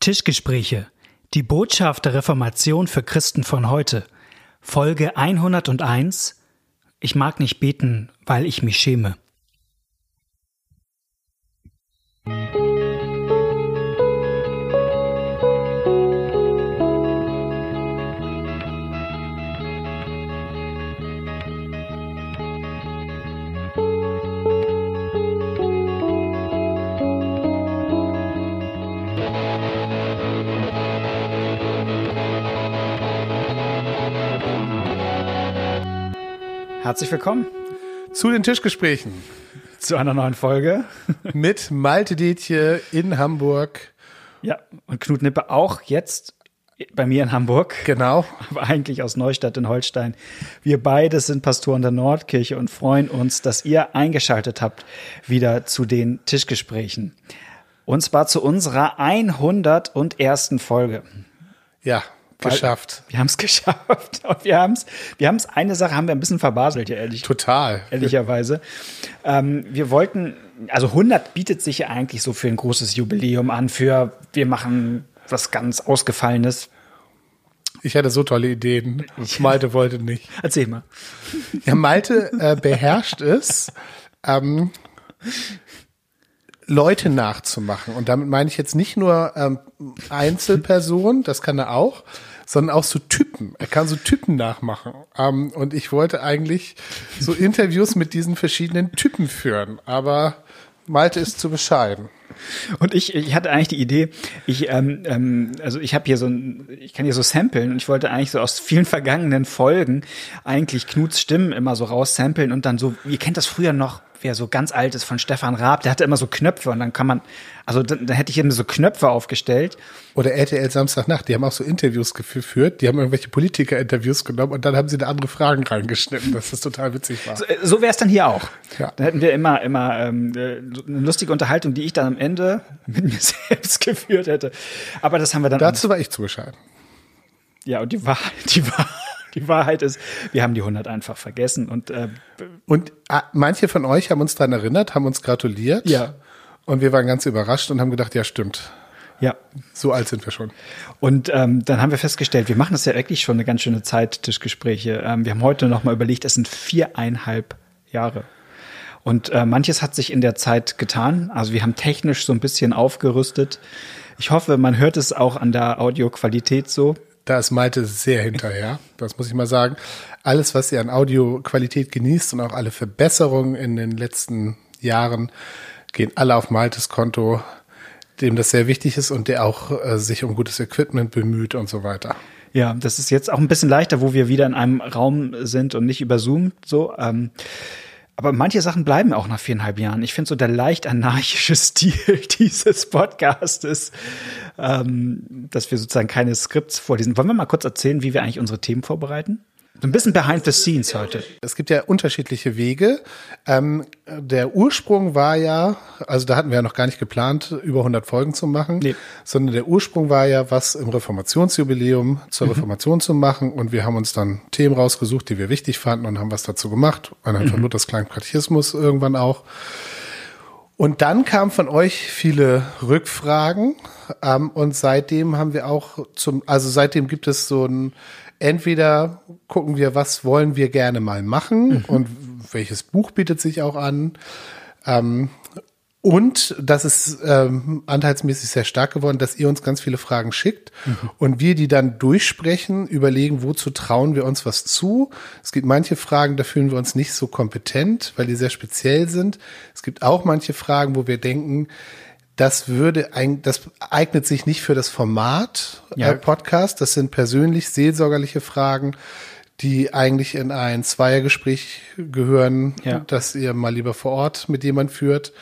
Tischgespräche. Die Botschaft der Reformation für Christen von heute. Folge 101. Ich mag nicht beten, weil ich mich schäme. Herzlich willkommen zu den Tischgesprächen zu einer neuen Folge mit Malte Detje in Hamburg. Ja, und Knut Nippe auch jetzt bei mir in Hamburg. Genau. Aber eigentlich aus Neustadt in Holstein. Wir beide sind Pastoren der Nordkirche und freuen uns, dass ihr eingeschaltet habt wieder zu den Tischgesprächen. Und zwar zu unserer 101. Folge. Ja, geschafft. Wir haben es geschafft. Und wir haben es, wir haben es, eine Sache haben wir ein bisschen verbaselt, ja, ehrlich. Total. Ehrlicherweise. Ähm, wir wollten, also 100 bietet sich ja eigentlich so für ein großes Jubiläum an, für wir machen was ganz Ausgefallenes. Ich hatte so tolle Ideen. Malte wollte nicht. Erzähl mal. Ja, Malte äh, beherrscht es, ähm, Leute nachzumachen. Und damit meine ich jetzt nicht nur ähm, Einzelpersonen, das kann er auch, sondern auch so Typen. Er kann so Typen nachmachen. Ähm, und ich wollte eigentlich so Interviews mit diesen verschiedenen Typen führen, aber Malte ist zu bescheiden. Und ich, ich hatte eigentlich die Idee, ich, ähm, ähm, also ich habe hier so ein, ich kann hier so samplen und ich wollte eigentlich so aus vielen vergangenen Folgen eigentlich Knuts Stimmen immer so raussamplen und dann so, ihr kennt das früher noch, wer so ganz alt ist von Stefan Raab, der hatte immer so Knöpfe und dann kann man, also dann, dann hätte ich eben so Knöpfe aufgestellt. Oder RTL Samstagnacht, die haben auch so Interviews geführt, die haben irgendwelche Politiker-Interviews genommen und dann haben sie da andere Fragen reingeschnitten, dass das total witzig war. So, äh, so wäre es dann hier auch. Ja. Da hätten wir immer, immer ähm, äh, eine lustige Unterhaltung, die ich dann am Ende mit mir selbst geführt hätte. Aber das haben wir dann. Dazu war ich zu bescheiden. Ja, und die Wahrheit, die Wahrheit. Die Wahrheit ist, wir haben die 100 einfach vergessen und äh, und äh, manche von euch haben uns daran erinnert, haben uns gratuliert. Ja. Und wir waren ganz überrascht und haben gedacht, ja stimmt. Ja. So alt sind wir schon. Und ähm, dann haben wir festgestellt, wir machen das ja wirklich schon eine ganz schöne Zeit, Tischgespräche. Ähm, wir haben heute noch mal überlegt, es sind viereinhalb Jahre. Und äh, manches hat sich in der Zeit getan. Also wir haben technisch so ein bisschen aufgerüstet. Ich hoffe, man hört es auch an der Audioqualität so. Da ist Malte sehr hinterher, das muss ich mal sagen. Alles, was ihr an Audioqualität genießt und auch alle Verbesserungen in den letzten Jahren, gehen alle auf Maltes Konto, dem das sehr wichtig ist und der auch äh, sich um gutes Equipment bemüht und so weiter. Ja, das ist jetzt auch ein bisschen leichter, wo wir wieder in einem Raum sind und nicht über Zoom so. Ähm aber manche Sachen bleiben auch nach viereinhalb Jahren. Ich finde so der leicht anarchische Stil dieses Podcastes, ähm, dass wir sozusagen keine Skripts vorlesen. Wollen wir mal kurz erzählen, wie wir eigentlich unsere Themen vorbereiten? So ein bisschen behind the scenes heute. Es gibt ja unterschiedliche Wege. Ähm, der Ursprung war ja, also da hatten wir ja noch gar nicht geplant, über 100 Folgen zu machen, nee. sondern der Ursprung war ja, was im Reformationsjubiläum zur mhm. Reformation zu machen. Und wir haben uns dann Themen rausgesucht, die wir wichtig fanden und haben was dazu gemacht. Anhand mhm. von Luthers kleinen Katechismus irgendwann auch. Und dann kamen von euch viele Rückfragen ähm, und seitdem haben wir auch zum, also seitdem gibt es so ein entweder gucken wir, was wollen wir gerne mal machen mhm. und welches Buch bietet sich auch an. Ähm, und das ist ähm, anteilsmäßig sehr stark geworden, dass ihr uns ganz viele Fragen schickt mhm. und wir die dann durchsprechen, überlegen, wozu trauen wir uns was zu. Es gibt manche Fragen, da fühlen wir uns nicht so kompetent, weil die sehr speziell sind. Es gibt auch manche Fragen, wo wir denken, das würde ein, das eignet sich nicht für das Format ja. äh, Podcast. Das sind persönlich seelsorgerliche Fragen, die eigentlich in ein Zweiergespräch gehören, ja. das ihr mal lieber vor Ort mit jemand führt.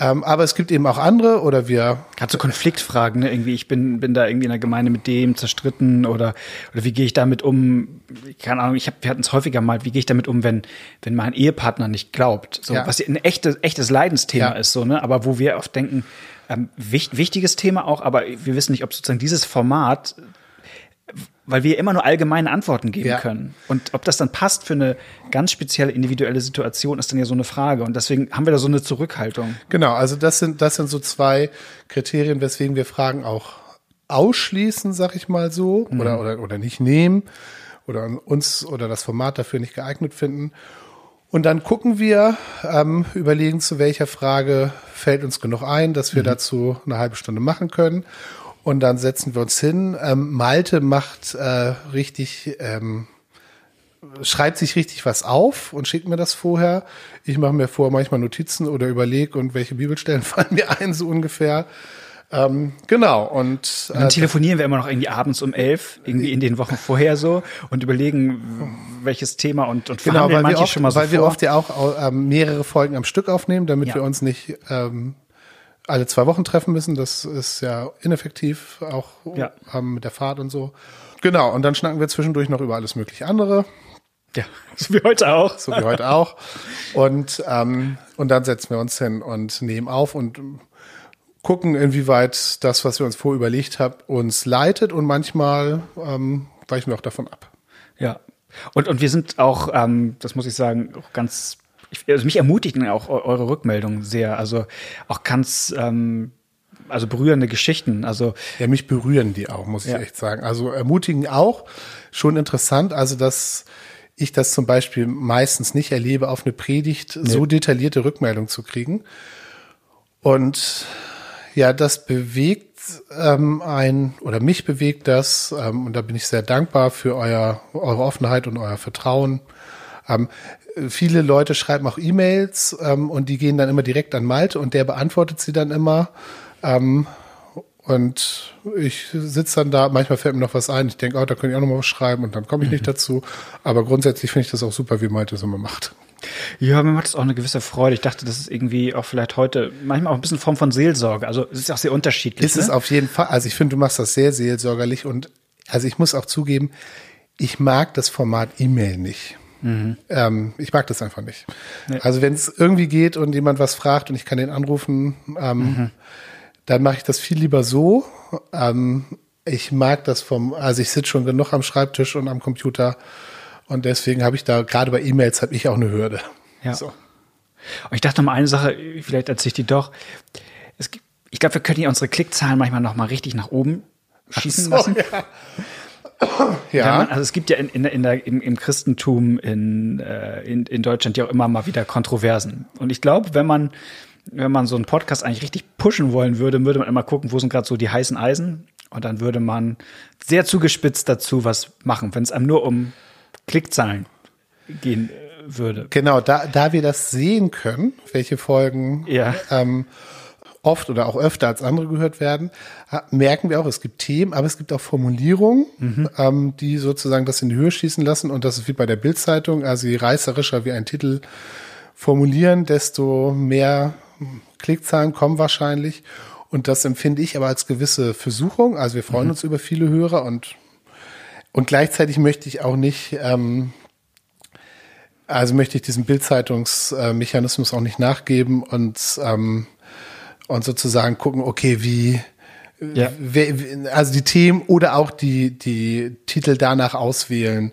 Ähm, aber es gibt eben auch andere oder wir. Hat so Konfliktfragen, ne? Irgendwie, ich bin, bin da irgendwie in der Gemeinde mit dem zerstritten oder, oder wie gehe ich damit um? Keine Ahnung, ich hab, wir hatten es häufiger mal, wie gehe ich damit um, wenn, wenn mein Ehepartner nicht glaubt? So, ja. was ein echtes, echtes Leidensthema ja. ist, so, ne? Aber wo wir oft denken, ähm, wichtig, wichtiges Thema auch, aber wir wissen nicht, ob sozusagen dieses Format weil wir immer nur allgemeine Antworten geben ja. können. Und ob das dann passt für eine ganz spezielle individuelle Situation, ist dann ja so eine Frage. Und deswegen haben wir da so eine Zurückhaltung. Genau, also das sind, das sind so zwei Kriterien, weswegen wir Fragen auch ausschließen, sag ich mal so, mhm. oder, oder, oder nicht nehmen oder uns oder das Format dafür nicht geeignet finden. Und dann gucken wir, ähm, überlegen, zu welcher Frage fällt uns genug ein, dass wir mhm. dazu eine halbe Stunde machen können. Und dann setzen wir uns hin. Ähm, Malte macht äh, richtig, ähm, schreibt sich richtig was auf und schickt mir das vorher. Ich mache mir vor manchmal Notizen oder überlege und welche Bibelstellen fallen mir ein, so ungefähr. Ähm, genau, und, und dann äh, telefonieren wir immer noch irgendwie abends um elf, irgendwie in den Wochen vorher so und überlegen, welches Thema und, und genau, weil wir oft, schon mal so Weil vor. wir oft ja auch ähm, mehrere Folgen am Stück aufnehmen, damit ja. wir uns nicht ähm, alle zwei Wochen treffen müssen. Das ist ja ineffektiv, auch ja. Ähm, mit der Fahrt und so. Genau, und dann schnacken wir zwischendurch noch über alles mögliche andere. Ja, so wie heute auch. So wie heute auch. Und, ähm, und dann setzen wir uns hin und nehmen auf und gucken, inwieweit das, was wir uns vorüberlegt haben, uns leitet und manchmal ähm, weichen wir auch davon ab. Ja. Und, und wir sind auch, ähm, das muss ich sagen, auch ganz, also mich ermutigen auch eure Rückmeldungen sehr. Also auch ganz, ähm, also berührende Geschichten. Also ja, mich berühren die auch, muss ich ja. echt sagen. Also ermutigen auch, schon interessant. Also dass ich das zum Beispiel meistens nicht erlebe, auf eine Predigt nee. so detaillierte Rückmeldung zu kriegen. Und ja, das bewegt ähm, ein oder mich bewegt das ähm, und da bin ich sehr dankbar für euer, eure Offenheit und euer Vertrauen. Ähm, viele Leute schreiben auch E-Mails ähm, und die gehen dann immer direkt an Malte und der beantwortet sie dann immer. Ähm, und ich sitze dann da, manchmal fällt mir noch was ein, ich denke, oh, da könnte ich auch noch mal was schreiben und dann komme ich nicht mhm. dazu. Aber grundsätzlich finde ich das auch super, wie Malte das immer macht. Ja, mir macht das auch eine gewisse Freude. Ich dachte, das ist irgendwie auch vielleicht heute manchmal auch ein bisschen Form von Seelsorge. Also es ist auch sehr unterschiedlich. Ist ne? es auf jeden Fall. Also ich finde, du machst das sehr seelsorgerlich und also ich muss auch zugeben, ich mag das Format E-Mail nicht. Mhm. Ähm, ich mag das einfach nicht. Nee. Also wenn es irgendwie geht und jemand was fragt und ich kann den anrufen, ähm, mhm. dann mache ich das viel lieber so. Ähm, ich mag das vom, also ich sitze schon genug am Schreibtisch und am Computer und deswegen habe ich da, gerade bei E-Mails, habe ich auch eine Hürde. Ja. So. Und ich dachte noch mal eine Sache, vielleicht erzähle ich die doch. Es, ich glaube, wir können ja unsere Klickzahlen manchmal noch mal richtig nach oben schießen so, lassen. Ja. ja. Man, also es gibt ja in, in, in der, im, im Christentum in, äh, in, in Deutschland ja auch immer mal wieder Kontroversen. Und ich glaube, wenn man, wenn man so einen Podcast eigentlich richtig pushen wollen würde, würde man immer gucken, wo sind gerade so die heißen Eisen. Und dann würde man sehr zugespitzt dazu was machen, wenn es einem nur um Klickzahlen gehen äh, würde. Genau, da, da wir das sehen können, welche Folgen ja. ähm, oft oder auch öfter als andere gehört werden, merken wir auch, es gibt Themen, aber es gibt auch Formulierungen, mhm. ähm, die sozusagen das in die Höhe schießen lassen. Und das ist wie bei der Bildzeitung, also je reißerischer wir einen Titel formulieren, desto mehr Klickzahlen kommen wahrscheinlich. Und das empfinde ich aber als gewisse Versuchung. Also wir freuen mhm. uns über viele Hörer und und gleichzeitig möchte ich auch nicht, ähm, also möchte ich diesem Bildzeitungsmechanismus auch nicht nachgeben und, ähm, und sozusagen gucken, okay, wie, ja. wer, also die Themen oder auch die, die Titel danach auswählen,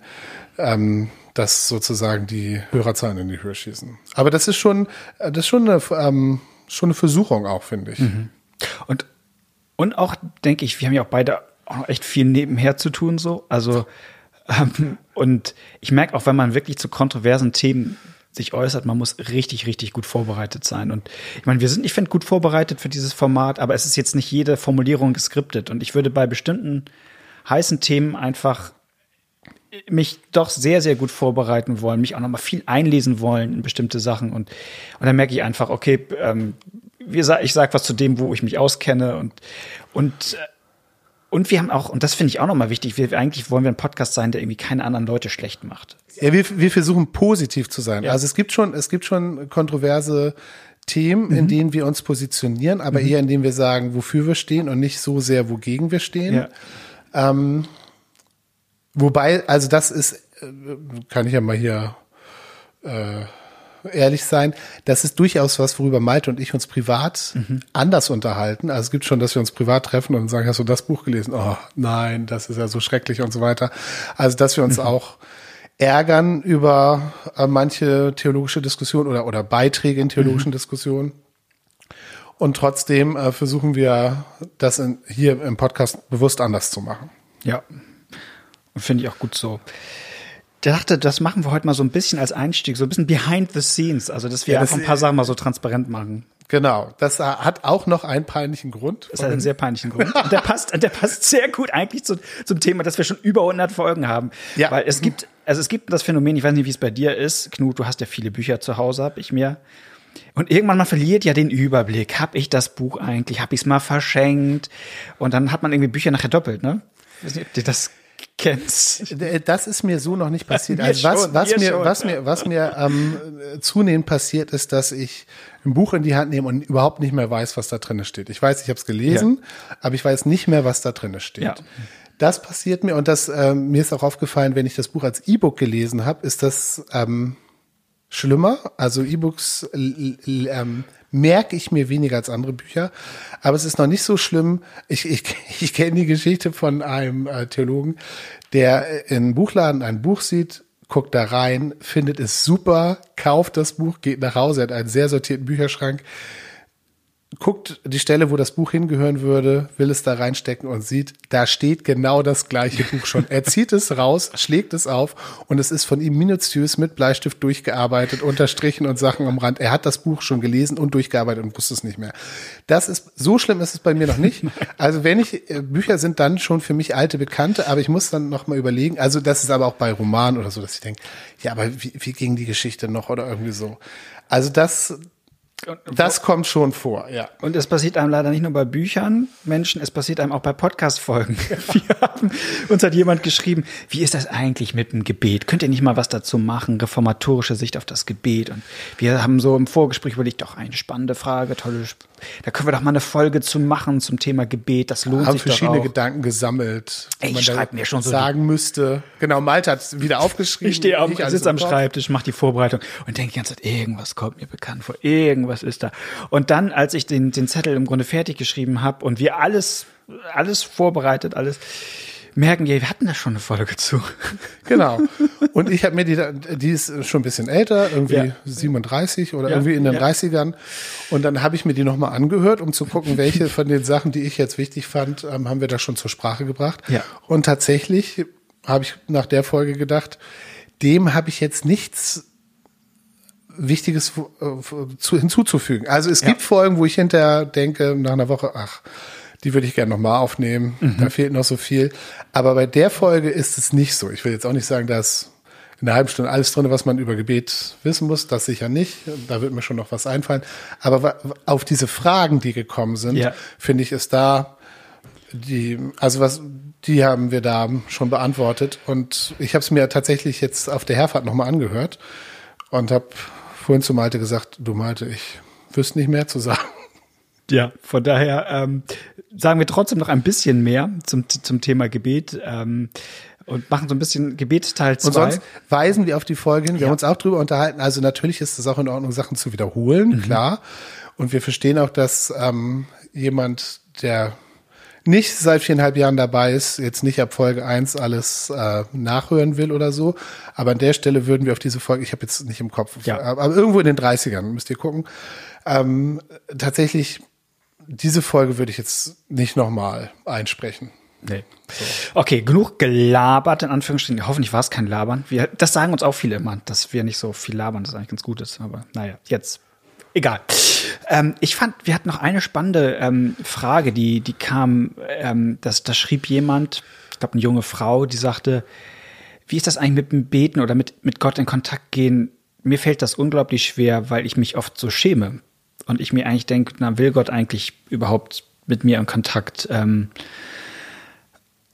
ähm, dass sozusagen die Hörerzahlen in die Höhe schießen. Aber das ist schon, das ist schon eine, ähm, schon eine Versuchung auch, finde ich. Mhm. Und, und auch, denke ich, wir haben ja auch beide auch noch echt viel nebenher zu tun, so. Also, ähm, und ich merke auch, wenn man wirklich zu kontroversen Themen sich äußert, man muss richtig, richtig gut vorbereitet sein. Und ich meine, wir sind, ich finde, gut vorbereitet für dieses Format, aber es ist jetzt nicht jede Formulierung geskriptet. Und ich würde bei bestimmten heißen Themen einfach mich doch sehr, sehr gut vorbereiten wollen, mich auch noch mal viel einlesen wollen in bestimmte Sachen. Und, und dann merke ich einfach, okay, ähm, sag, ich sage was zu dem, wo ich mich auskenne. Und, und äh, und wir haben auch, und das finde ich auch nochmal wichtig, wir, eigentlich wollen wir ein Podcast sein, der irgendwie keine anderen Leute schlecht macht. Ja, wir, wir versuchen positiv zu sein. Ja. Also es gibt schon, es gibt schon kontroverse Themen, mhm. in denen wir uns positionieren, aber mhm. eher in denen wir sagen, wofür wir stehen und nicht so sehr, wogegen wir stehen. Ja. Ähm, wobei, also das ist, äh, kann ich ja mal hier äh, ehrlich sein, das ist durchaus was, worüber Malte und ich uns privat mhm. anders unterhalten. Also es gibt schon, dass wir uns privat treffen und sagen, hast du das Buch gelesen? Oh, nein, das ist ja so schrecklich und so weiter. Also, dass wir uns mhm. auch ärgern über äh, manche theologische Diskussionen oder, oder Beiträge in theologischen mhm. Diskussionen. Und trotzdem äh, versuchen wir das in, hier im Podcast bewusst anders zu machen. Ja, finde ich auch gut so. Ich dachte, das machen wir heute mal so ein bisschen als Einstieg, so ein bisschen behind the scenes, also dass wir ja, das einfach ein paar Sachen mal so transparent machen. Genau, das hat auch noch einen peinlichen Grund. Das hat einen sehr peinlichen Grund. Und der passt, der passt sehr gut eigentlich zu, zum Thema, dass wir schon über 100 Folgen haben. Ja. Weil es gibt, also es gibt das Phänomen, ich weiß nicht, wie es bei dir ist, Knut, du hast ja viele Bücher zu Hause, hab ich mir. Und irgendwann man verliert ja den Überblick. Hab ich das Buch eigentlich? Hab ich es mal verschenkt? Und dann hat man irgendwie Bücher nachher doppelt, ne? Ich weiß nicht, ob dir das kennst. Äh, das ist mir so noch nicht passiert. Also was, schon, was, mir, was mir, was mir ähm, zunehmend passiert ist, dass ich ein Buch in die Hand nehme und überhaupt nicht mehr weiß, was da drin steht. Ich weiß, ich habe es gelesen, ja. aber ich weiß nicht mehr, was da drin steht. Ja. Das passiert mir und das ähm, mir ist auch aufgefallen, wenn ich das Buch als E-Book gelesen habe, ist das ähm, schlimmer. Also E-Books ähm, merke ich mir weniger als andere Bücher. Aber es ist noch nicht so schlimm. Ich, ich, ich kenne die Geschichte von einem äh, Theologen, der in Buchladen ein Buch sieht, guckt da rein, findet es super, kauft das Buch, geht nach Hause, hat einen sehr sortierten Bücherschrank, guckt die Stelle, wo das Buch hingehören würde, will es da reinstecken und sieht, da steht genau das gleiche Buch schon. Er zieht es raus, schlägt es auf und es ist von ihm minutiös mit Bleistift durchgearbeitet, unterstrichen und Sachen am Rand. Er hat das Buch schon gelesen und durchgearbeitet und wusste es nicht mehr. Das ist, so schlimm ist es bei mir noch nicht. Also wenn ich, äh, Bücher sind dann schon für mich alte Bekannte, aber ich muss dann noch mal überlegen, also das ist aber auch bei Romanen oder so, dass ich denke, ja, aber wie, wie ging die Geschichte noch oder irgendwie so. Also das, das kommt schon vor, ja. Und es passiert einem leider nicht nur bei Büchern, Menschen, es passiert einem auch bei Podcast-Folgen. Uns hat jemand geschrieben, wie ist das eigentlich mit dem Gebet? Könnt ihr nicht mal was dazu machen? Reformatorische Sicht auf das Gebet. Und wir haben so im Vorgespräch überlegt, doch eine spannende Frage, tolle, da können wir doch mal eine Folge zu machen zum Thema Gebet. Das lohnt haben sich verschiedene doch auch. Gedanken gesammelt. Ey, ich schreibe mir schon so sagen müsste. Genau, Malte hat es wieder aufgeschrieben. Ich stehe am, sitze am Schreibtisch, mache die Vorbereitung und denke die ganze Zeit, irgendwas kommt mir bekannt vor, irgendwas ist da. Und dann, als ich den, den Zettel im Grunde fertig geschrieben habe und wir alles, alles vorbereitet, alles, merken, ja, wir hatten da schon eine Folge zu. Genau. Und ich habe mir die, die ist schon ein bisschen älter, irgendwie ja. 37 oder ja. irgendwie in den ja. 30ern. Und dann habe ich mir die nochmal angehört, um zu gucken, welche von den Sachen, die ich jetzt wichtig fand, ähm, haben wir da schon zur Sprache gebracht. Ja. Und tatsächlich habe ich nach der Folge gedacht, dem habe ich jetzt nichts Wichtiges äh, zu, hinzuzufügen. Also es gibt Folgen, wo ich hinterher denke, nach einer Woche, ach, die würde ich gerne nochmal aufnehmen. Mhm. Da fehlt noch so viel. Aber bei der Folge ist es nicht so. Ich will jetzt auch nicht sagen, dass in einer halben Stunde alles drin, was man über Gebet wissen muss. Das sicher nicht. Da wird mir schon noch was einfallen. Aber auf diese Fragen, die gekommen sind, ja. finde ich, ist da die, also was, die haben wir da schon beantwortet. Und ich habe es mir tatsächlich jetzt auf der Herfahrt nochmal angehört und habe vorhin zu Malte gesagt, du Malte, ich wüsste nicht mehr zu sagen. Ja, von daher ähm, sagen wir trotzdem noch ein bisschen mehr zum, zum Thema Gebet. Ähm, und machen so ein bisschen Gebet Teil 2. Und sonst weisen wir auf die Folge hin. Wir ja. haben uns auch drüber unterhalten. Also natürlich ist es auch in Ordnung, Sachen zu wiederholen, mhm. klar. Und wir verstehen auch, dass ähm, jemand, der nicht seit viereinhalb Jahren dabei ist, jetzt nicht ab Folge 1 alles äh, nachhören will oder so. Aber an der Stelle würden wir auf diese Folge, ich habe jetzt nicht im Kopf, ja. aber irgendwo in den 30ern, müsst ihr gucken. Ähm, tatsächlich diese Folge würde ich jetzt nicht nochmal einsprechen. Nee. So. Okay, genug gelabert, in Anführungsstrichen. Hoffentlich war es kein Labern. Wir, das sagen uns auch viele immer, dass wir nicht so viel labern, das eigentlich ganz gut ist. Aber naja, jetzt. Egal. Ähm, ich fand, wir hatten noch eine spannende ähm, Frage, die, die kam, ähm, das, das schrieb jemand, ich glaube eine junge Frau, die sagte, wie ist das eigentlich mit dem Beten oder mit, mit Gott in Kontakt gehen? Mir fällt das unglaublich schwer, weil ich mich oft so schäme und ich mir eigentlich denke, na, will Gott eigentlich überhaupt mit mir in Kontakt ähm,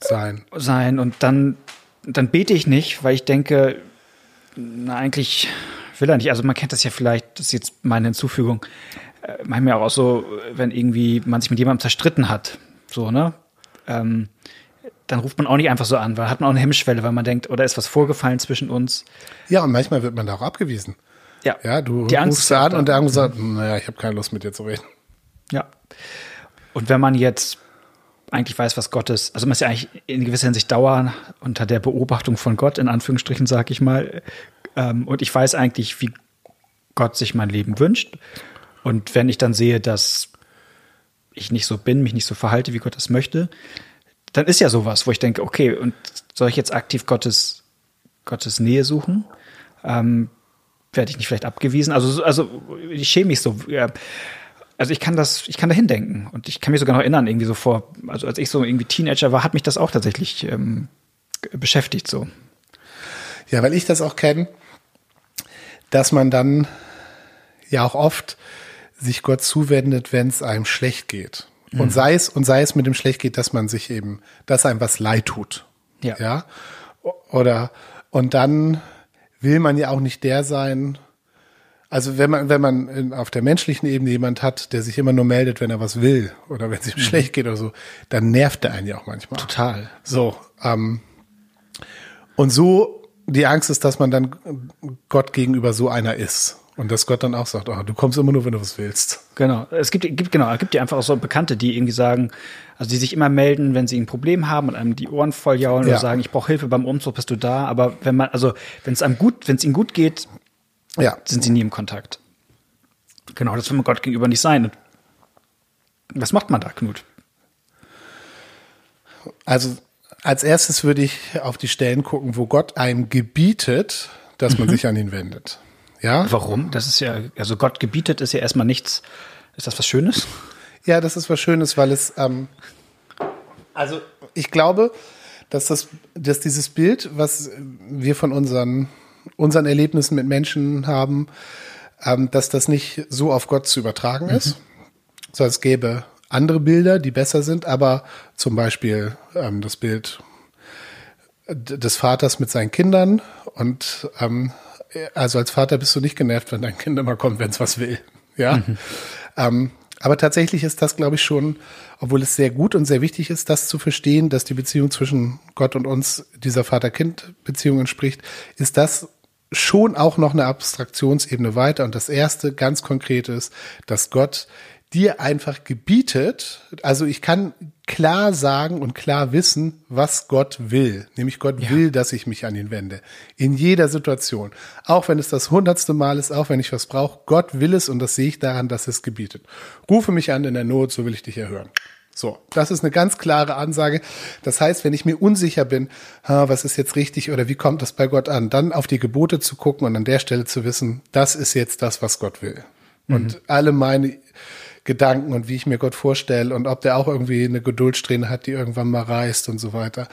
sein. sein? Und dann, dann bete ich nicht, weil ich denke, na, eigentlich will er nicht. Also man kennt das ja vielleicht, das ist jetzt meine Hinzufügung, äh, manchmal auch so, wenn irgendwie man sich mit jemandem zerstritten hat, so, ne? Ähm, dann ruft man auch nicht einfach so an, weil hat man auch eine Hemmschwelle, weil man denkt, oder ist was vorgefallen zwischen uns. Ja, und manchmal wird man da auch abgewiesen. Ja. Ja, du die Angst rufst an und der andere sagt, naja, ich habe keine Lust mit dir zu reden. Ja. Und wenn man jetzt eigentlich weiß, was Gott ist, also man ist ja eigentlich in gewisser Hinsicht dauer unter der Beobachtung von Gott, in Anführungsstrichen, sag ich mal. Ähm, und ich weiß eigentlich, wie Gott sich mein Leben wünscht. Und wenn ich dann sehe, dass ich nicht so bin, mich nicht so verhalte, wie Gott das möchte, dann ist ja sowas, wo ich denke, okay, und soll ich jetzt aktiv Gottes, Gottes Nähe suchen? Ähm, werde ich nicht vielleicht abgewiesen? Also, also ich schäme mich so. Also ich kann das, ich kann dahin denken und ich kann mich sogar noch erinnern, irgendwie so vor, also als ich so irgendwie Teenager war, hat mich das auch tatsächlich ähm, beschäftigt so. Ja, weil ich das auch kenne, dass man dann ja auch oft sich Gott zuwendet, wenn es einem schlecht geht. Mhm. Und sei es, und sei es mit dem schlecht geht, dass man sich eben, dass einem was leid tut. Ja. ja? Oder, und dann will man ja auch nicht der sein, also wenn man, wenn man in, auf der menschlichen Ebene jemand hat, der sich immer nur meldet, wenn er was will oder wenn es ihm mhm. schlecht geht oder so, dann nervt er einen ja auch manchmal. Total. So. Ähm, und so die Angst ist, dass man dann Gott gegenüber so einer ist. Und dass Gott dann auch sagt, oh, du kommst immer nur, wenn du was willst. Genau. Es gibt, gibt genau, es gibt ja einfach auch so Bekannte, die irgendwie sagen, also die sich immer melden, wenn sie ein Problem haben und einem die Ohren voll jaulen ja. oder sagen, ich brauche Hilfe beim Umzug, bist du da? Aber wenn man, also wenn es einem gut, wenn es ihnen gut geht, ja. sind sie nie im Kontakt. Genau, das will man Gott gegenüber nicht sein. Und was macht man da, Knut? Also als erstes würde ich auf die Stellen gucken, wo Gott einem gebietet, dass man mhm. sich an ihn wendet. Ja. Warum? Das ist ja, also Gott gebietet ist ja erstmal nichts. Ist das was Schönes? Ja, das ist was Schönes, weil es, ähm, also ich glaube, dass das, dass dieses Bild, was wir von unseren, unseren Erlebnissen mit Menschen haben, ähm, dass das nicht so auf Gott zu übertragen mhm. ist, sondern es gäbe andere Bilder, die besser sind, aber zum Beispiel ähm, das Bild des Vaters mit seinen Kindern und ähm, also als Vater bist du nicht genervt, wenn dein Kind immer kommt, wenn es was will. Ja. Mhm. Ähm, aber tatsächlich ist das, glaube ich, schon, obwohl es sehr gut und sehr wichtig ist, das zu verstehen, dass die Beziehung zwischen Gott und uns dieser Vater-Kind-Beziehung entspricht, ist das schon auch noch eine Abstraktionsebene weiter. Und das erste ganz konkret ist, dass Gott dir einfach gebietet, also ich kann klar sagen und klar wissen, was Gott will. Nämlich Gott ja. will, dass ich mich an ihn wende. In jeder Situation. Auch wenn es das hundertste Mal ist, auch wenn ich was brauche. Gott will es und das sehe ich daran, dass es gebietet. Rufe mich an in der Not, so will ich dich erhören. So, das ist eine ganz klare Ansage. Das heißt, wenn ich mir unsicher bin, was ist jetzt richtig oder wie kommt das bei Gott an, dann auf die Gebote zu gucken und an der Stelle zu wissen, das ist jetzt das, was Gott will. Mhm. Und alle meine Gedanken und wie ich mir Gott vorstelle und ob der auch irgendwie eine Geduldsträhne hat, die irgendwann mal reißt und so weiter.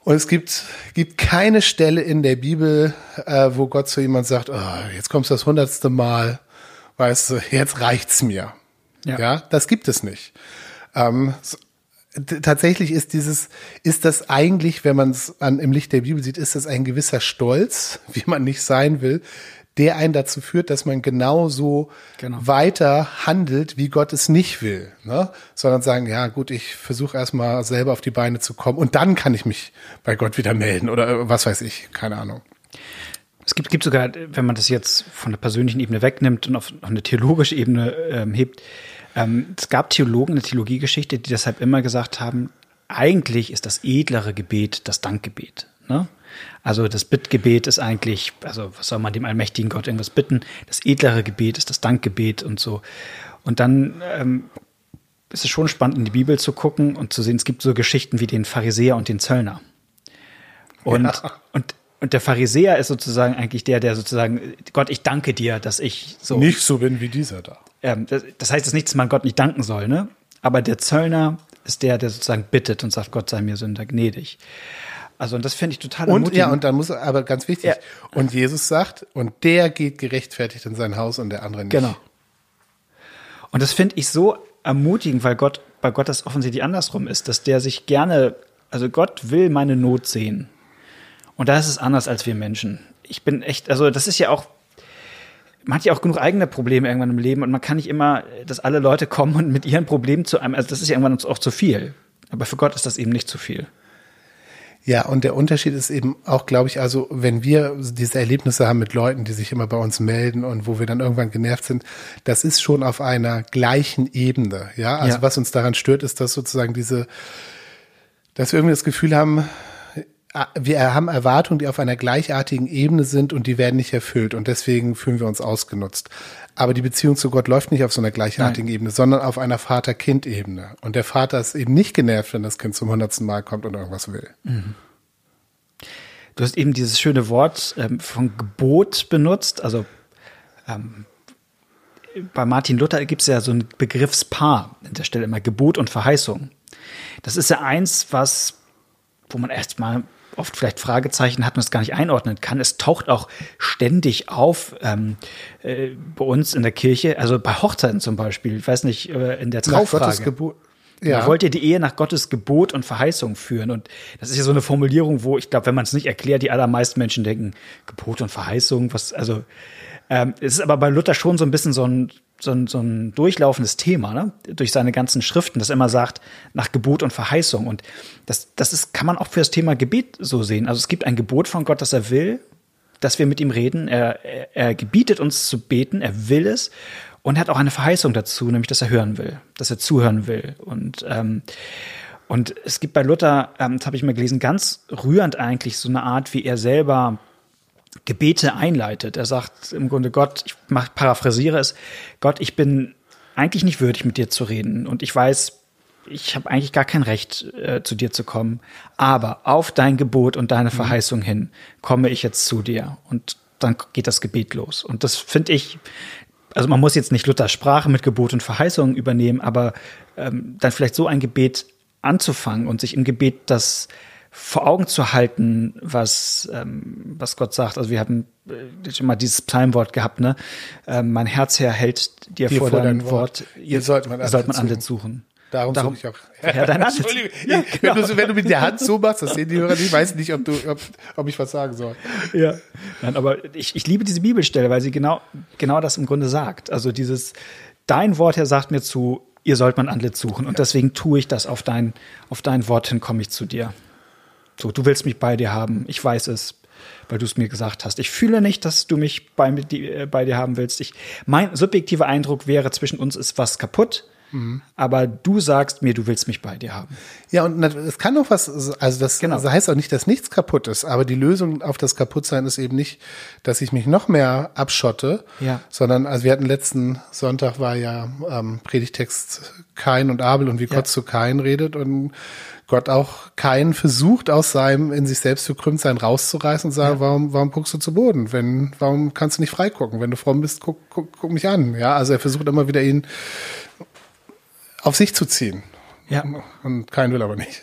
Und es gibt, gibt keine Stelle in der Bibel, äh, wo Gott zu jemand sagt, oh, jetzt kommst du das hundertste Mal, weißt du, jetzt reicht's mir. Ja, ja das gibt es nicht. Ähm, tatsächlich ist dieses, ist das eigentlich, wenn man es im Licht der Bibel sieht, ist das ein gewisser Stolz, wie man nicht sein will, der einen dazu führt, dass man genauso genau. weiter handelt, wie Gott es nicht will, ne? sondern sagen, ja gut, ich versuche erstmal selber auf die Beine zu kommen und dann kann ich mich bei Gott wieder melden oder was weiß ich, keine Ahnung. Es gibt, gibt sogar, wenn man das jetzt von der persönlichen Ebene wegnimmt und auf, auf eine theologische Ebene ähm, hebt, ähm, es gab Theologen in der Theologiegeschichte, die deshalb immer gesagt haben, eigentlich ist das edlere Gebet das Dankgebet. Ne? Also das Bittgebet ist eigentlich, also was soll man dem allmächtigen Gott irgendwas bitten? Das edlere Gebet ist das Dankgebet und so. Und dann ähm, ist es schon spannend, in die Bibel zu gucken und zu sehen, es gibt so Geschichten wie den Pharisäer und den Zöllner. Und, ja. und, und der Pharisäer ist sozusagen eigentlich der, der sozusagen, Gott, ich danke dir, dass ich so. Nicht so bin wie dieser da. Ähm, das, das heißt jetzt nicht, dass man Gott nicht danken soll, ne? Aber der Zöllner ist der, der sozusagen bittet und sagt, Gott sei mir Sünder gnädig. Also und das finde ich total Und ja, und dann muss aber ganz wichtig. Ja. Und Jesus sagt, und der geht gerechtfertigt in sein Haus und der andere nicht. Genau. Und das finde ich so ermutigend, weil Gott bei Gott das offensichtlich andersrum ist, dass der sich gerne, also Gott will meine Not sehen. Und da ist es anders als wir Menschen. Ich bin echt, also das ist ja auch, man hat ja auch genug eigene Probleme irgendwann im Leben und man kann nicht immer, dass alle Leute kommen und mit ihren Problemen zu einem, also das ist ja irgendwann auch zu viel. Aber für Gott ist das eben nicht zu viel. Ja, und der Unterschied ist eben auch, glaube ich, also wenn wir diese Erlebnisse haben mit Leuten, die sich immer bei uns melden und wo wir dann irgendwann genervt sind, das ist schon auf einer gleichen Ebene. Ja, also ja. was uns daran stört, ist, dass sozusagen diese, dass wir irgendwie das Gefühl haben, wir haben Erwartungen, die auf einer gleichartigen Ebene sind und die werden nicht erfüllt und deswegen fühlen wir uns ausgenutzt. Aber die Beziehung zu Gott läuft nicht auf so einer gleichartigen Nein. Ebene, sondern auf einer Vater-Kind-Ebene. Und der Vater ist eben nicht genervt, wenn das Kind zum hundertsten Mal kommt und irgendwas will. Mhm. Du hast eben dieses schöne Wort ähm, von Gebot benutzt. Also ähm, bei Martin Luther gibt es ja so ein Begriffspaar an der Stelle immer Gebot und Verheißung. Das ist ja eins, was, wo man erstmal oft vielleicht Fragezeichen hat und es gar nicht einordnen kann. Es taucht auch ständig auf ähm, äh, bei uns in der Kirche, also bei Hochzeiten zum Beispiel, ich weiß nicht, äh, in der Trauffrage. Ja. wollt ihr die Ehe nach Gottes Gebot und Verheißung führen. Und das ist ja so eine Formulierung, wo ich glaube, wenn man es nicht erklärt, die allermeisten Menschen denken, Gebot und Verheißung, was, also ähm, es ist aber bei Luther schon so ein bisschen so ein, so ein, so ein durchlaufendes Thema, ne? durch seine ganzen Schriften, das immer sagt, nach Gebot und Verheißung. Und das, das ist, kann man auch für das Thema Gebet so sehen. Also es gibt ein Gebot von Gott, das er will, dass wir mit ihm reden. Er, er, er gebietet uns zu beten, er will es. Und er hat auch eine Verheißung dazu, nämlich, dass er hören will, dass er zuhören will. Und, ähm, und es gibt bei Luther, ähm, das habe ich mal gelesen, ganz rührend eigentlich so eine Art, wie er selber Gebete einleitet. Er sagt im Grunde, Gott, ich mach, paraphrasiere es, Gott, ich bin eigentlich nicht würdig, mit dir zu reden. Und ich weiß, ich habe eigentlich gar kein Recht, äh, zu dir zu kommen. Aber auf dein Gebot und deine mhm. Verheißung hin komme ich jetzt zu dir. Und dann geht das Gebet los. Und das finde ich, also man muss jetzt nicht Luthers Sprache mit Gebot und Verheißung übernehmen, aber ähm, dann vielleicht so ein Gebet anzufangen und sich im Gebet das vor Augen zu halten, was, ähm, was Gott sagt. Also wir haben äh, schon mal dieses Psalmwort gehabt, ne? Ähm, mein Herz her hält dir, dir vor, vor dein Wort. Wort. Ihr sollt man, sollt man Antlitz suchen. Darum, Darum suche ich auch. Ja, dein Entschuldigung. Ja, genau. wenn, du, wenn du mit der Hand so machst, das sehen die Hörer nicht, weiß nicht, ob, du, ob, ob ich was sagen soll. Ja, Nein, aber ich, ich liebe diese Bibelstelle, weil sie genau, genau das im Grunde sagt. Also dieses, dein Wort, Herr, sagt mir zu, ihr sollt mein Antlitz suchen. Und deswegen tue ich das auf dein, auf dein Wort hin, komme ich zu dir. So, du willst mich bei dir haben. Ich weiß es, weil du es mir gesagt hast. Ich fühle nicht, dass du mich bei, äh, bei dir haben willst. Ich, mein subjektiver Eindruck wäre, zwischen uns ist was kaputt. Mhm. Aber du sagst mir, du willst mich bei dir haben. Ja, und es kann auch was, also das genau. heißt auch nicht, dass nichts kaputt ist, aber die Lösung auf das Kaputtsein ist eben nicht, dass ich mich noch mehr abschotte, ja. sondern, also wir hatten letzten Sonntag war ja ähm, Predigtext Kain und Abel und wie ja. Gott zu Kain redet und Gott auch keinen versucht, aus seinem in sich selbst verkrümmt sein rauszureißen und sagen, ja. warum, warum guckst du zu Boden? Wenn, warum kannst du nicht frei gucken? Wenn du fromm bist, guck, guck, guck mich an. Ja, also er versucht immer wieder ihn auf sich zu ziehen. Ja. Und kein will aber nicht.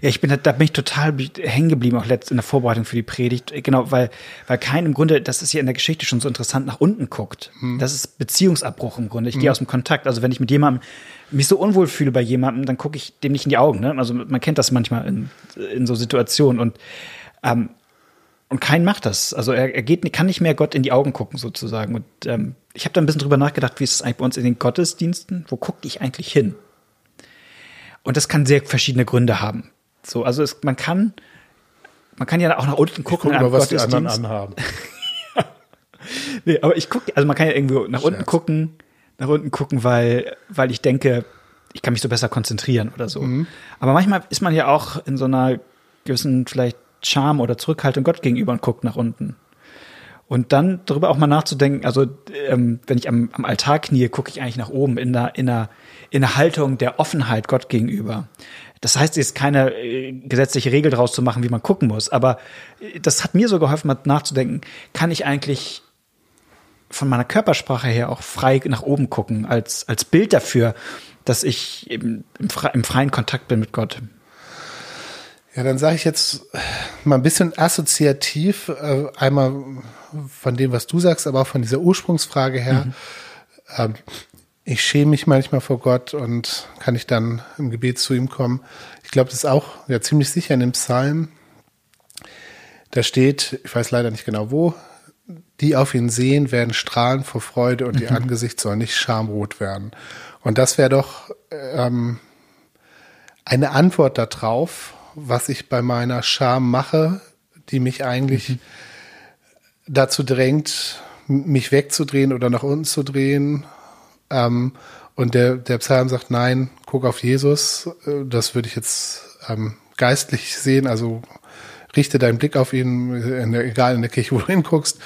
Ja, ich bin da bin ich total hängen geblieben, auch letzt in der Vorbereitung für die Predigt. Genau, weil, weil kein im Grunde, das ist ja in der Geschichte schon so interessant, nach unten guckt. Hm. Das ist Beziehungsabbruch im Grunde. Ich hm. gehe aus dem Kontakt. Also wenn ich mit jemandem mich so unwohl fühle bei jemandem, dann gucke ich dem nicht in die Augen. Ne? Also man kennt das manchmal in, in so Situationen und ähm, und kein macht das. Also er, er geht, kann nicht mehr Gott in die Augen gucken sozusagen. Und ähm, ich habe da ein bisschen drüber nachgedacht, wie ist es eigentlich bei uns in den Gottesdiensten? Wo gucke ich eigentlich hin? Und das kann sehr verschiedene Gründe haben. So, also es, man kann, man kann ja auch nach unten gucken. Ich guck mal, was die anderen anhaben. nee, aber ich gucke, also man kann ja irgendwo nach Scherz. unten gucken, nach unten gucken, weil, weil ich denke, ich kann mich so besser konzentrieren oder so. Mhm. Aber manchmal ist man ja auch in so einer gewissen vielleicht Charme oder Zurückhaltung Gott gegenüber und guckt nach unten. Und dann darüber auch mal nachzudenken, also ähm, wenn ich am, am Altar knie, gucke ich eigentlich nach oben in einer, in, einer, in einer Haltung der Offenheit Gott gegenüber. Das heißt, es ist keine äh, gesetzliche Regel daraus zu machen, wie man gucken muss. Aber äh, das hat mir so geholfen, mal nachzudenken, kann ich eigentlich von meiner Körpersprache her auch frei nach oben gucken, als, als Bild dafür, dass ich im, im, im freien Kontakt bin mit Gott. Ja, dann sage ich jetzt mal ein bisschen assoziativ, äh, einmal von dem, was du sagst, aber auch von dieser Ursprungsfrage her. Mhm. Ähm, ich schäme mich manchmal vor Gott und kann ich dann im Gebet zu ihm kommen. Ich glaube, das ist auch ja ziemlich sicher in dem Psalm. Da steht, ich weiß leider nicht genau wo, die auf ihn sehen, werden strahlen vor Freude und mhm. ihr Angesicht soll nicht schamrot werden. Und das wäre doch ähm, eine Antwort darauf, was ich bei meiner Scham mache, die mich eigentlich mhm. dazu drängt, mich wegzudrehen oder nach unten zu drehen. Ähm, und der, der Psalm sagt, nein, guck auf Jesus. Äh, das würde ich jetzt ähm, geistlich sehen, also richte deinen Blick auf ihn, in der, egal in der Kirche, wo du hinguckst.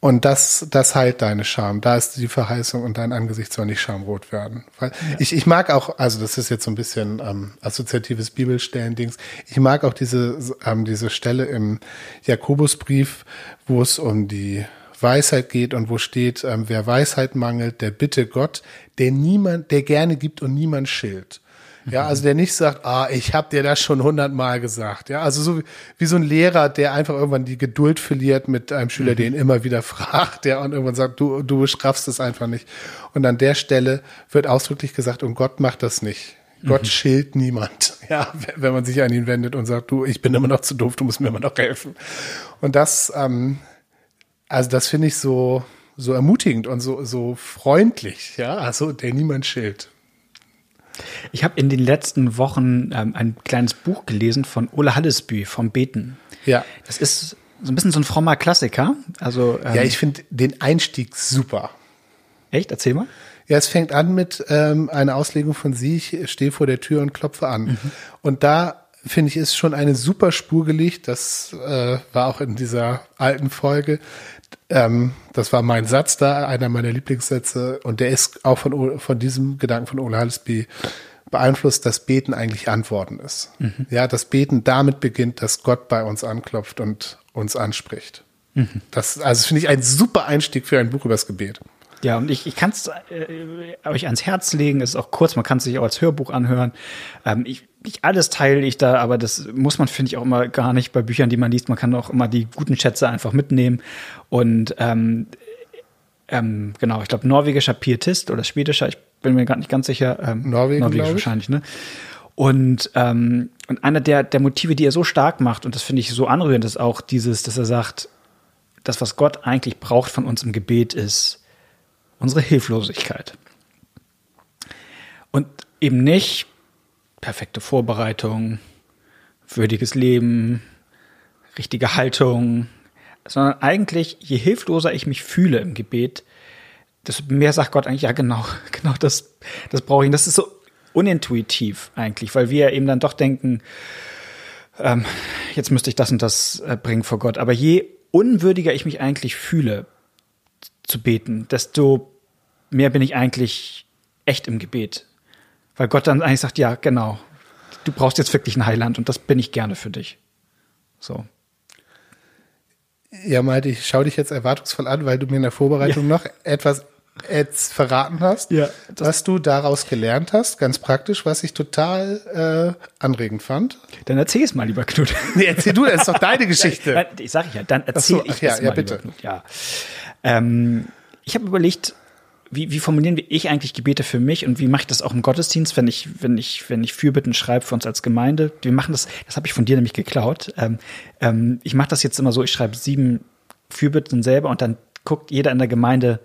Und das, das heilt deine Scham. Da ist die Verheißung und dein Angesicht soll nicht schamrot werden. Weil ja. ich, ich mag auch, also das ist jetzt so ein bisschen ähm, assoziatives Bibelstellen-Dings. Ich mag auch diese, ähm, diese Stelle im Jakobusbrief, wo es um die Weisheit geht und wo steht, ähm, wer Weisheit mangelt, der bitte Gott, der niemand, der gerne gibt und niemand schilt. Ja, also der nicht sagt, ah, ich habe dir das schon hundertmal gesagt. Ja, also so wie, wie, so ein Lehrer, der einfach irgendwann die Geduld verliert mit einem Schüler, mhm. den immer wieder fragt, der und irgendwann sagt, du, du schaffst es einfach nicht. Und an der Stelle wird ausdrücklich gesagt, und Gott macht das nicht. Gott mhm. schilt niemand, ja, wenn man sich an ihn wendet und sagt, du, ich bin immer noch zu doof, du musst mir immer noch helfen. Und das, ähm, also das finde ich so, so ermutigend und so, so freundlich, ja, also der niemand schilt. Ich habe in den letzten Wochen ähm, ein kleines Buch gelesen von Ole Hallesbü vom Beten. Ja. Das ist so ein bisschen so ein frommer Klassiker. Also, ähm, ja, ich finde den Einstieg super. Echt? Erzähl mal. Ja, es fängt an mit ähm, einer Auslegung von sie, ich stehe vor der Tür und klopfe an. Mhm. Und da finde ich, ist schon eine super Spur gelegt. Das äh, war auch in dieser alten Folge. Ähm, das war mein Satz da, einer meiner Lieblingssätze. Und der ist auch von, von diesem Gedanken von Ole Halsby beeinflusst, dass Beten eigentlich Antworten ist. Mhm. Ja, das Beten damit beginnt, dass Gott bei uns anklopft und uns anspricht. Mhm. Das, also finde ich ein super Einstieg für ein Buch übers Gebet. Ja, und ich, ich kann es äh, euch ans Herz legen. Es ist auch kurz, man kann es sich auch als Hörbuch anhören. Ähm, ich, nicht alles teile ich da, aber das muss man, finde ich, auch immer gar nicht bei Büchern, die man liest. Man kann auch immer die guten Schätze einfach mitnehmen. Und ähm, ähm, genau, ich glaube, norwegischer Pietist oder schwedischer, ich bin mir gar nicht ganz sicher. Ähm, Norwegen, Norwegisch wahrscheinlich, ne? Und, ähm, und einer der, der Motive, die er so stark macht, und das finde ich so anrührend, ist auch dieses, dass er sagt, das, was Gott eigentlich braucht von uns im Gebet, ist unsere Hilflosigkeit. Und eben nicht perfekte Vorbereitung, würdiges Leben, richtige Haltung, sondern eigentlich, je hilfloser ich mich fühle im Gebet, desto mehr sagt Gott eigentlich, ja genau, genau das, das brauche ich. Und das ist so unintuitiv eigentlich, weil wir eben dann doch denken, ähm, jetzt müsste ich das und das äh, bringen vor Gott. Aber je unwürdiger ich mich eigentlich fühle, zu beten, desto mehr bin ich eigentlich echt im Gebet. Weil Gott dann eigentlich sagt, ja, genau, du brauchst jetzt wirklich ein Heiland und das bin ich gerne für dich. So. Ja, Malte, ich schaue dich jetzt erwartungsvoll an, weil du mir in der Vorbereitung ja. noch etwas jetzt verraten hast, ja, was du daraus gelernt hast, ganz praktisch, was ich total äh, anregend fand. Dann erzähl es mal, lieber Knut. Nee, erzähl du, das ist doch deine Geschichte. ich sage ja, dann erzähl so, ich ja, es ja, mal, bitte. Knut. Ja. Ähm, ich habe überlegt, wie, wie formulieren wir ich eigentlich Gebete für mich und wie mache ich das auch im Gottesdienst, wenn ich, wenn ich, wenn ich Fürbitten schreibe für uns als Gemeinde? Wir machen das, das habe ich von dir nämlich geklaut. Ähm, ähm, ich mache das jetzt immer so, ich schreibe sieben Fürbitten selber und dann guckt jeder in der Gemeinde,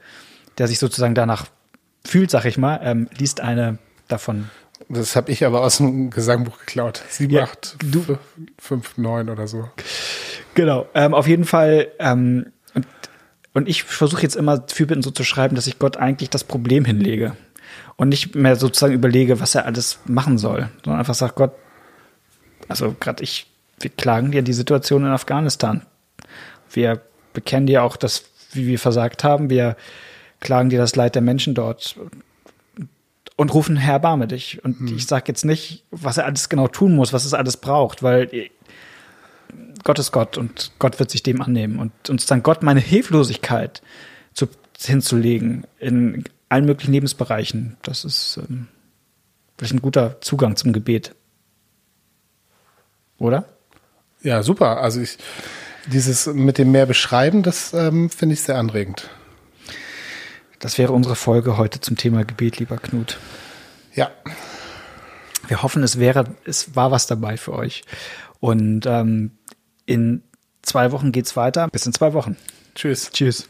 der sich sozusagen danach fühlt, sag ich mal, ähm, liest eine davon. Das habe ich aber aus dem Gesangbuch geklaut. Sieben, ja, acht, du, fünf, neun oder so. Genau. Ähm, auf jeden Fall ähm, und ich versuche jetzt immer Fürbitten so zu schreiben, dass ich Gott eigentlich das Problem hinlege. Und nicht mehr sozusagen überlege, was er alles machen soll, sondern einfach sagt Gott, also gerade ich, wir klagen dir die Situation in Afghanistan. Wir bekennen dir auch das, wie wir versagt haben. Wir klagen dir das Leid der Menschen dort und rufen Herr, barme dich. Und hm. ich sage jetzt nicht, was er alles genau tun muss, was es alles braucht, weil Gott ist Gott und Gott wird sich dem annehmen. Und uns dann Gott meine Hilflosigkeit zu, hinzulegen in allen möglichen Lebensbereichen, das ist ähm, vielleicht ein guter Zugang zum Gebet. Oder? Ja, super. Also ich, dieses mit dem mehr beschreiben, das ähm, finde ich sehr anregend. Das wäre unsere Folge heute zum Thema Gebet, lieber Knut. Ja. Wir hoffen, es wäre, es war was dabei für euch. Und ähm, in zwei Wochen geht's weiter. Bis in zwei Wochen. Tschüss. Tschüss.